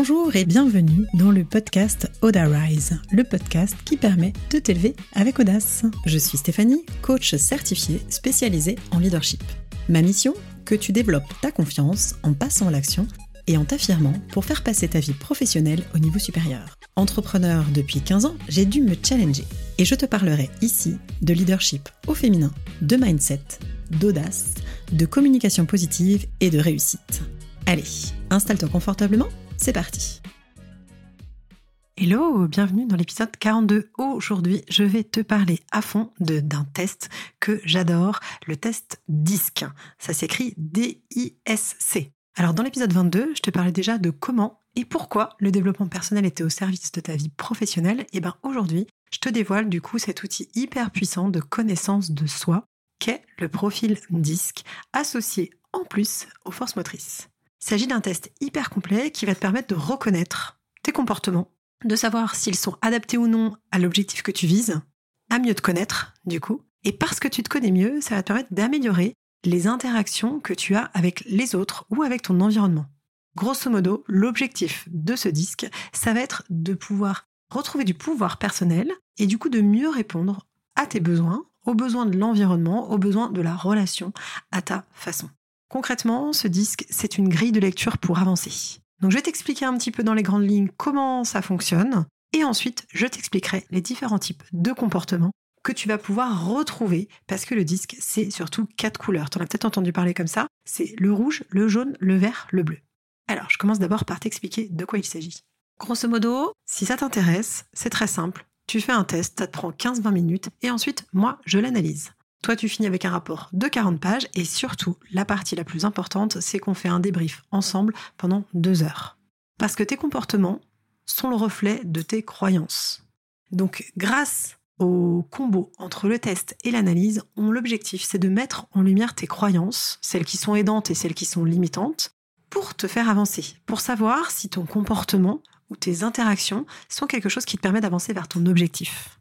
Bonjour et bienvenue dans le podcast Oda Rise, le podcast qui permet de t'élever avec audace. Je suis Stéphanie, coach certifiée spécialisée en leadership. Ma mission Que tu développes ta confiance en passant à l'action et en t'affirmant pour faire passer ta vie professionnelle au niveau supérieur. Entrepreneur depuis 15 ans, j'ai dû me challenger et je te parlerai ici de leadership au féminin, de mindset, d'audace, de communication positive et de réussite. Allez, installe-toi confortablement c'est parti Hello, bienvenue dans l'épisode 42. Aujourd'hui, je vais te parler à fond d'un test que j'adore, le test DISC. Ça s'écrit D-I-S-C. Alors dans l'épisode 22, je te parlais déjà de comment et pourquoi le développement personnel était au service de ta vie professionnelle. Et bien aujourd'hui, je te dévoile du coup cet outil hyper puissant de connaissance de soi qu'est le profil DISC associé en plus aux forces motrices. Il s'agit d'un test hyper complet qui va te permettre de reconnaître tes comportements, de savoir s'ils sont adaptés ou non à l'objectif que tu vises, à mieux te connaître, du coup. Et parce que tu te connais mieux, ça va te permettre d'améliorer les interactions que tu as avec les autres ou avec ton environnement. Grosso modo, l'objectif de ce disque, ça va être de pouvoir retrouver du pouvoir personnel et du coup de mieux répondre à tes besoins, aux besoins de l'environnement, aux besoins de la relation à ta façon. Concrètement, ce disque, c'est une grille de lecture pour avancer. Donc je vais t'expliquer un petit peu dans les grandes lignes comment ça fonctionne, et ensuite je t'expliquerai les différents types de comportements que tu vas pouvoir retrouver, parce que le disque, c'est surtout quatre couleurs. Tu en as peut-être entendu parler comme ça. C'est le rouge, le jaune, le vert, le bleu. Alors, je commence d'abord par t'expliquer de quoi il s'agit. Grosso modo, si ça t'intéresse, c'est très simple. Tu fais un test, ça te prend 15-20 minutes, et ensuite, moi, je l'analyse. Toi, tu finis avec un rapport de 40 pages et surtout, la partie la plus importante, c'est qu'on fait un débrief ensemble pendant deux heures. Parce que tes comportements sont le reflet de tes croyances. Donc, grâce au combo entre le test et l'analyse, l'objectif, c'est de mettre en lumière tes croyances, celles qui sont aidantes et celles qui sont limitantes, pour te faire avancer, pour savoir si ton comportement ou tes interactions sont quelque chose qui te permet d'avancer vers ton objectif.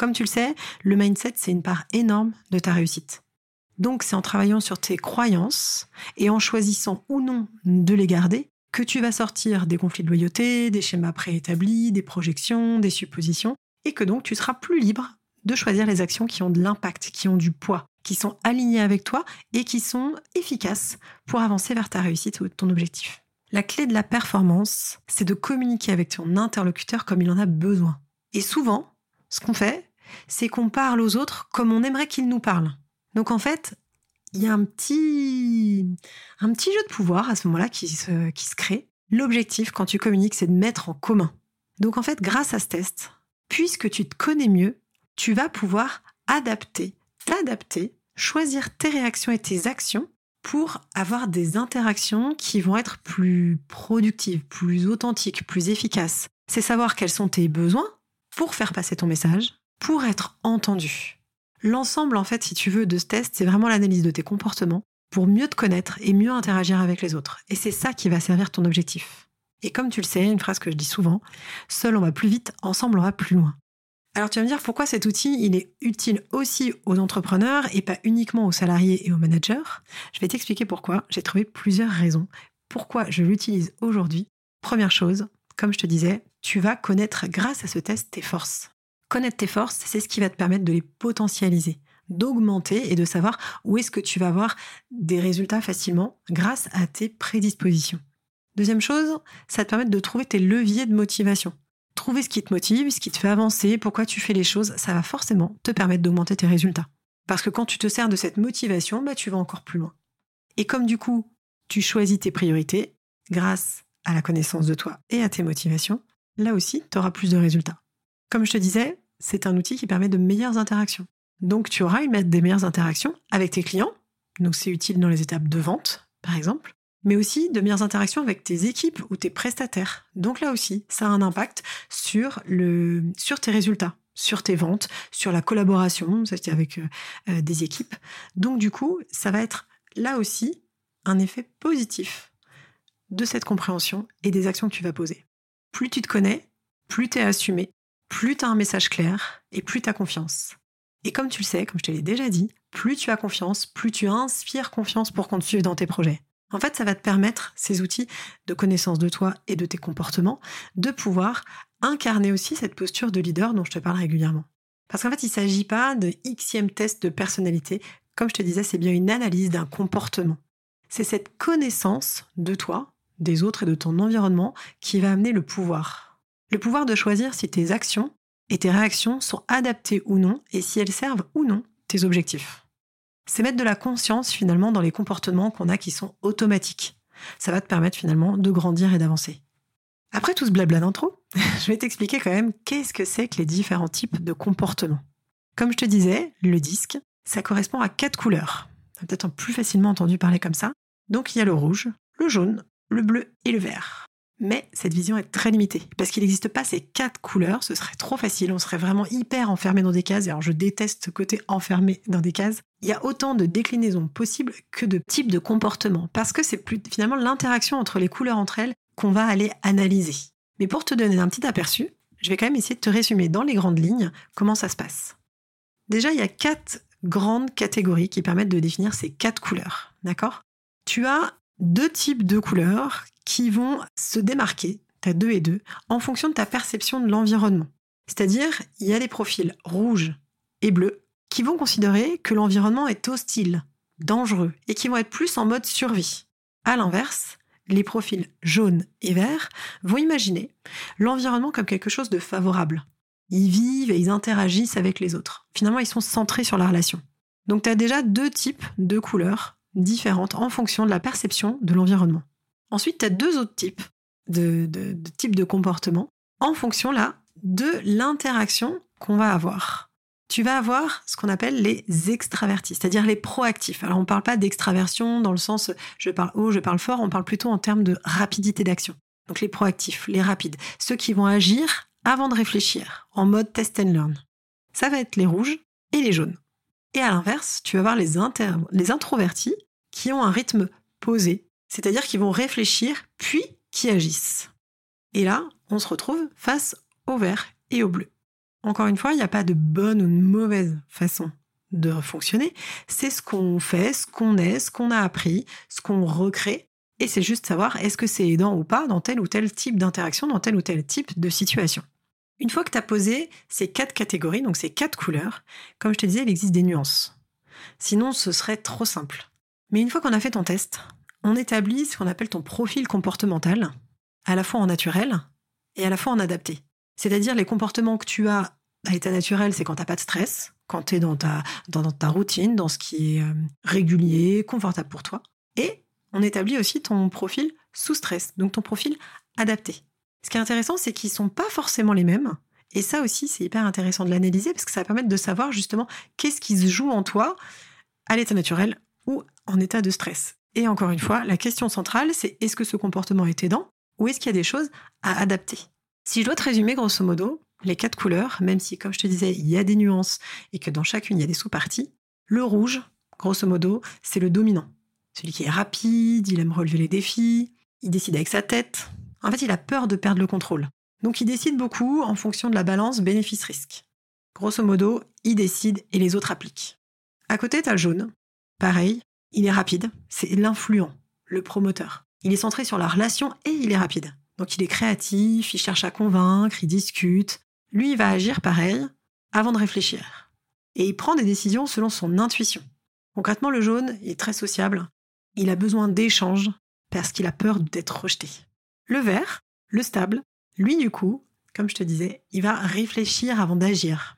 Comme tu le sais, le mindset, c'est une part énorme de ta réussite. Donc c'est en travaillant sur tes croyances et en choisissant ou non de les garder que tu vas sortir des conflits de loyauté, des schémas préétablis, des projections, des suppositions, et que donc tu seras plus libre de choisir les actions qui ont de l'impact, qui ont du poids, qui sont alignées avec toi et qui sont efficaces pour avancer vers ta réussite ou ton objectif. La clé de la performance, c'est de communiquer avec ton interlocuteur comme il en a besoin. Et souvent, ce qu'on fait, c'est qu'on parle aux autres comme on aimerait qu'ils nous parlent. Donc en fait, il y a un petit, un petit jeu de pouvoir à ce moment-là qui se, qui se crée. L'objectif, quand tu communiques, c'est de mettre en commun. Donc en fait, grâce à ce test, puisque tu te connais mieux, tu vas pouvoir adapter, t'adapter, choisir tes réactions et tes actions pour avoir des interactions qui vont être plus productives, plus authentiques, plus efficaces. C'est savoir quels sont tes besoins pour faire passer ton message, pour être entendu. L'ensemble, en fait, si tu veux, de ce test, c'est vraiment l'analyse de tes comportements pour mieux te connaître et mieux interagir avec les autres. Et c'est ça qui va servir ton objectif. Et comme tu le sais, une phrase que je dis souvent, seul on va plus vite, ensemble on va plus loin. Alors tu vas me dire pourquoi cet outil, il est utile aussi aux entrepreneurs et pas uniquement aux salariés et aux managers? Je vais t'expliquer pourquoi. J'ai trouvé plusieurs raisons pourquoi je l'utilise aujourd'hui. Première chose, comme je te disais, tu vas connaître grâce à ce test tes forces. Connaître tes forces, c'est ce qui va te permettre de les potentialiser, d'augmenter et de savoir où est-ce que tu vas avoir des résultats facilement grâce à tes prédispositions. Deuxième chose, ça te permet de trouver tes leviers de motivation. Trouver ce qui te motive, ce qui te fait avancer, pourquoi tu fais les choses, ça va forcément te permettre d'augmenter tes résultats. Parce que quand tu te sers de cette motivation, bah, tu vas encore plus loin. Et comme du coup, tu choisis tes priorités grâce à la connaissance de toi et à tes motivations, là aussi, tu auras plus de résultats. Comme je te disais, c'est un outil qui permet de meilleures interactions. Donc tu auras des meilleures interactions avec tes clients, donc c'est utile dans les étapes de vente, par exemple, mais aussi de meilleures interactions avec tes équipes ou tes prestataires. Donc là aussi, ça a un impact sur, tes résultats, sur tes ventes, sur la collaboration avec euh, euh, des équipes. Donc du coup, ça va être là aussi un effet positif de cette compréhension et des actions que tu vas poser. Plus tu te connais, plus tu es assumé, plus tu as un message clair et plus tu as confiance. Et comme tu le sais, comme je te l'ai déjà dit, plus tu as confiance, plus tu inspires confiance pour qu'on te suive dans tes projets. En fait, ça va te permettre, ces outils de connaissance de toi et de tes comportements, de pouvoir incarner aussi cette posture de leader dont je te parle régulièrement. Parce qu'en fait, il ne s'agit pas de xème test de personnalité. Comme je te disais, c'est bien une analyse d'un comportement. C'est cette connaissance de toi, des autres et de ton environnement qui va amener le pouvoir. Le pouvoir de choisir si tes actions et tes réactions sont adaptées ou non et si elles servent ou non tes objectifs. C'est mettre de la conscience finalement dans les comportements qu'on a qui sont automatiques. Ça va te permettre finalement de grandir et d'avancer. Après tout ce blabla d'intro, je vais t'expliquer quand même qu'est-ce que c'est que les différents types de comportements. Comme je te disais, le disque, ça correspond à quatre couleurs. Peut-être plus facilement entendu parler comme ça. Donc il y a le rouge, le jaune, le bleu et le vert. Mais cette vision est très limitée, parce qu'il n'existe pas ces quatre couleurs, ce serait trop facile, on serait vraiment hyper enfermé dans des cases, alors je déteste ce côté enfermé dans des cases. Il y a autant de déclinaisons possibles que de types de comportements, parce que c'est plus finalement l'interaction entre les couleurs entre elles qu'on va aller analyser. Mais pour te donner un petit aperçu, je vais quand même essayer de te résumer dans les grandes lignes comment ça se passe. Déjà, il y a quatre grandes catégories qui permettent de définir ces quatre couleurs, d'accord? Tu as deux types de couleurs qui vont se démarquer, tu as deux et deux, en fonction de ta perception de l'environnement. C'est-à-dire, il y a les profils rouges et bleus qui vont considérer que l'environnement est hostile, dangereux, et qui vont être plus en mode survie. À l'inverse, les profils jaunes et verts vont imaginer l'environnement comme quelque chose de favorable. Ils vivent et ils interagissent avec les autres. Finalement, ils sont centrés sur la relation. Donc, tu as déjà deux types de couleurs différentes en fonction de la perception de l'environnement. Ensuite, tu as deux autres types de, types de comportements en fonction là de l'interaction qu'on va avoir. Tu vas avoir ce qu'on appelle les extravertis, c'est-à-dire les proactifs. Alors on ne parle pas d'extraversion dans le sens je parle haut, je parle fort, on parle plutôt en termes de rapidité d'action. Donc les proactifs, les rapides, ceux qui vont agir avant de réfléchir, en mode test and learn. Ça va être les rouges et les jaunes. Et à l'inverse, tu vas avoir les, les introvertis qui ont un rythme posé, c'est-à-dire qui vont réfléchir puis qui agissent. Et là, on se retrouve face au vert et au bleu. Encore une fois, il n'y a pas de bonne ou de mauvaise façon de fonctionner. C'est ce qu'on fait, ce qu'on est, ce qu'on a appris, ce qu'on recrée. Et c'est juste savoir est-ce que c'est aidant ou pas dans tel ou tel type d'interaction, dans tel ou tel type de situation. Une fois que tu as posé ces quatre catégories, donc ces quatre couleurs, comme je te disais, il existe des nuances. Sinon, ce serait trop simple. Mais une fois qu'on a fait ton test, on établit ce qu'on appelle ton profil comportemental, à la fois en naturel et à la fois en adapté. C'est-à-dire les comportements que tu as à état naturel, c'est quand tu n'as pas de stress, quand tu es dans ta, dans, ta routine, dans ce qui est euh, régulier, confortable pour toi. Et on établit aussi ton profil sous stress, donc ton profil adapté. Ce qui est intéressant, c'est qu'ils ne sont pas forcément les mêmes. Et ça aussi, c'est hyper intéressant de l'analyser parce que ça va permettre de savoir justement qu'est-ce qui se joue en toi à l'état naturel ou en état de stress. Et encore une fois, la question centrale, c'est est-ce que ce comportement est aidant ou est-ce qu'il y a des choses à adapter? Si je dois te résumer grosso modo, les quatre couleurs, même si, comme je te disais, il y a des nuances et que dans chacune, il y a des sous-parties, le rouge, grosso modo, c'est le dominant. Celui qui est rapide, il aime relever les défis, il décide avec sa tête. En fait, il a peur de perdre le contrôle. Donc il décide beaucoup en fonction de la balance bénéfice-risque. Grosso modo, il décide et les autres appliquent. À côté, tu as le jaune. Pareil, il est rapide, c'est l'influent, le promoteur. Il est centré sur la relation et il est rapide. Donc il est créatif, il cherche à convaincre, il discute. Lui, il va agir pareil avant de réfléchir. Et il prend des décisions selon son intuition. Concrètement, le jaune est très sociable. Il a besoin d'échanges parce qu'il a peur d'être rejeté. Le vert, le stable, lui du coup, comme je te disais, il va réfléchir avant d'agir.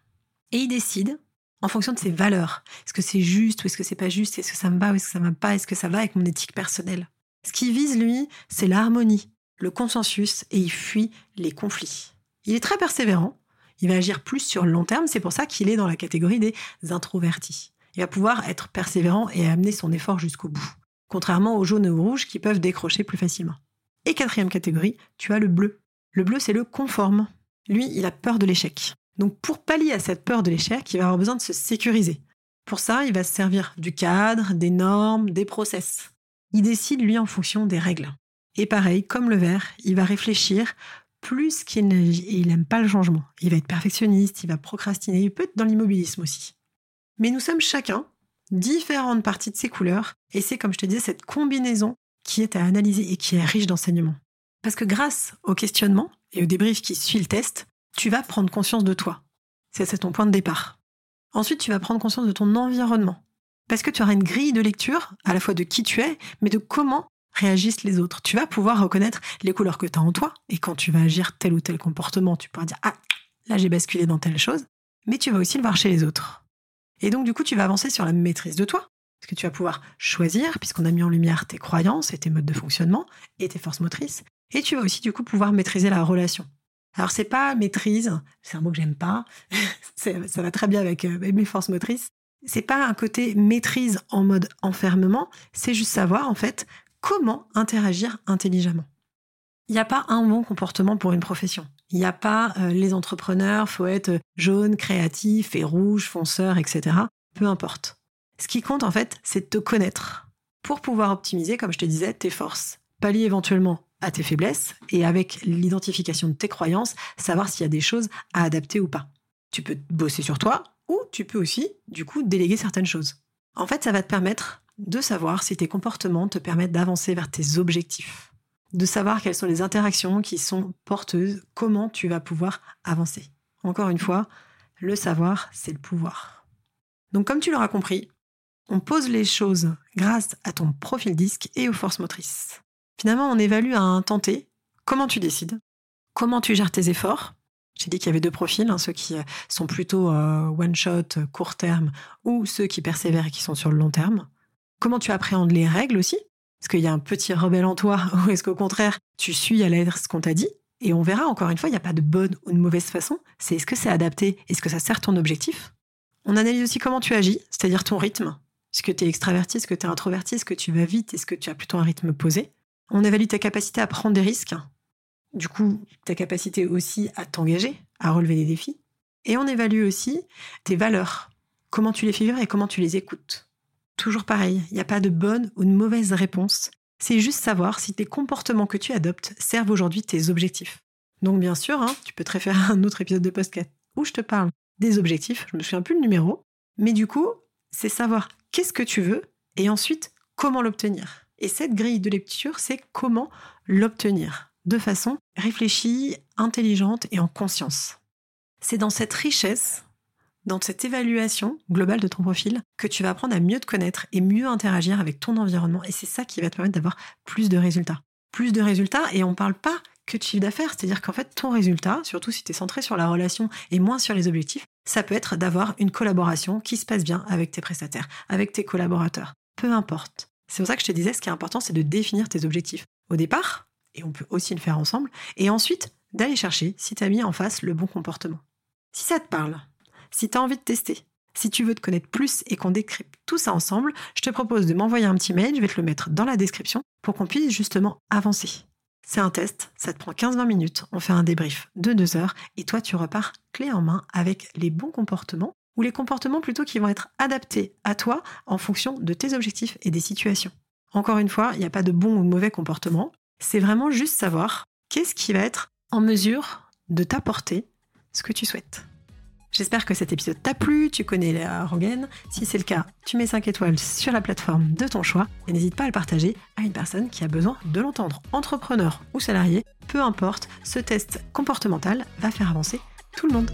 Et il décide en fonction de ses valeurs. Est-ce que c'est juste ou est-ce que c'est pas juste? Est-ce que ça me va ou est-ce que ça me va pas? Est-ce que ça va avec mon éthique personnelle? Ce qui vise, lui, c'est l'harmonie, le consensus et il fuit les conflits. Il est très persévérant, il va agir plus sur le long terme, c'est pour ça qu'il est dans la catégorie des introvertis. Il va pouvoir être persévérant et amener son effort jusqu'au bout, contrairement aux jaunes et aux rouges qui peuvent décrocher plus facilement. Et quatrième catégorie, tu as le bleu. Le bleu, c'est le conforme. Lui, il a peur de l'échec. Donc pour pallier à cette peur de l'échec, il va avoir besoin de se sécuriser. Pour ça, il va se servir du cadre, des normes, des process. Il décide, lui, en fonction des règles. Et pareil, comme le vert, il va réfléchir plus qu'il n'aime pas le changement. Il va être perfectionniste, il va procrastiner, il peut être dans l'immobilisme aussi. Mais nous sommes chacun différentes parties de ces couleurs, et c'est, comme je te disais, cette combinaison qui est à analyser et qui est riche d'enseignements. Parce que grâce au questionnement et au débrief qui suit le test, tu vas prendre conscience de toi. C'est ton point de départ. Ensuite, tu vas prendre conscience de ton environnement. Parce que tu auras une grille de lecture, à la fois de qui tu es, mais de comment réagissent les autres. Tu vas pouvoir reconnaître les couleurs que tu as en toi, et quand tu vas agir tel ou tel comportement, tu pourras dire Ah, là j'ai basculé dans telle chose, mais tu vas aussi le voir chez les autres. Et donc, du coup, tu vas avancer sur la maîtrise de toi, parce que tu vas pouvoir choisir, puisqu'on a mis en lumière tes croyances et tes modes de fonctionnement et tes forces motrices, et tu vas aussi, du coup, pouvoir maîtriser la relation. Alors, c'est pas maîtrise, c'est un mot que j'aime pas, ça va très bien avec euh, mes forces motrices. C'est pas un côté maîtrise en mode enfermement, c'est juste savoir, en fait, comment interagir intelligemment. Il n'y a pas un bon comportement pour une profession. Il n'y a pas euh, les entrepreneurs, faut être jaune, créatif et rouge, fonceur, etc. Peu importe. Ce qui compte en fait, c'est de te connaître pour pouvoir optimiser, comme je te disais, tes forces. Pallier éventuellement à tes faiblesses et avec l'identification de tes croyances, savoir s'il y a des choses à adapter ou pas. Tu peux bosser sur toi ou tu peux aussi, du coup, déléguer certaines choses. En fait, ça va te permettre de savoir si tes comportements te permettent d'avancer vers tes objectifs, de savoir quelles sont les interactions qui sont porteuses, comment tu vas pouvoir avancer. Encore une fois, le savoir, c'est le pouvoir. Donc comme tu l'auras compris, on pose les choses grâce à ton profil disque et aux forces motrices. Finalement, on évalue à un tenté comment tu décides, comment tu gères tes efforts? J'ai dit qu'il y avait deux profils, hein, ceux qui sont plutôt euh, one-shot, court terme, ou ceux qui persévèrent et qui sont sur le long terme. Comment tu appréhendes les règles aussi? Est-ce qu'il y a un petit rebelle en toi ou est-ce qu'au contraire, tu suis à l'aide ce qu'on t'a dit? Et on verra, encore une fois, il n'y a pas de bonne ou de mauvaise façon. C'est est-ce que c'est adapté? Est-ce que ça sert ton objectif? On analyse aussi comment tu agis, c'est-à-dire ton rythme. Est-ce que tu es extraverti? Est-ce que tu es introverti? Est-ce que tu vas vite? Est-ce que tu as plutôt un rythme posé? On évalue ta capacité à prendre des risques. Du coup, ta capacité aussi à t'engager, à relever des défis. Et on évalue aussi tes valeurs. Comment tu les fais vivre et comment tu les écoutes. Toujours pareil, il n'y a pas de bonne ou de mauvaise réponse. C'est juste savoir si tes comportements que tu adoptes servent aujourd'hui tes objectifs. Donc bien sûr, hein, tu peux te référer à un autre épisode de podcast où je te parle des objectifs, je me souviens plus le numéro, mais du coup, c'est savoir qu'est-ce que tu veux et ensuite comment l'obtenir. Et cette grille de lecture, c'est comment l'obtenir de façon réfléchie, intelligente et en conscience. C'est dans cette richesse dans cette évaluation globale de ton profil que tu vas apprendre à mieux te connaître et mieux interagir avec ton environnement. Et c'est ça qui va te permettre d'avoir plus de résultats. Plus de résultats, et on ne parle pas que de chiffre d'affaires, c'est-à-dire qu'en fait, ton résultat, surtout si tu es centré sur la relation et moins sur les objectifs, ça peut être d'avoir une collaboration qui se passe bien avec tes prestataires, avec tes collaborateurs. Peu importe. C'est pour ça que je te disais, ce qui est important, c'est de définir tes objectifs au départ, et on peut aussi le faire ensemble, et ensuite d'aller chercher si tu as mis en face le bon comportement. Si ça te parle, si tu as envie de tester, si tu veux te connaître plus et qu'on décrypte tout ça ensemble, je te propose de m'envoyer un petit mail, je vais te le mettre dans la description pour qu'on puisse justement avancer. C'est un test, ça te prend 15-20 minutes, on fait un débrief de 2 heures et toi tu repars clé en main avec les bons comportements ou les comportements plutôt qui vont être adaptés à toi en fonction de tes objectifs et des situations. Encore une fois, il n'y a pas de bon ou de mauvais comportement, c'est vraiment juste savoir qu'est-ce qui va être en mesure de t'apporter ce que tu souhaites. J'espère que cet épisode t'a plu, tu connais la rengaine. Si c'est le cas, tu mets 5 étoiles sur la plateforme de ton choix et n'hésite pas à le partager à une personne qui a besoin de l'entendre. Entrepreneur ou salarié, peu importe, ce test comportemental va faire avancer tout le monde.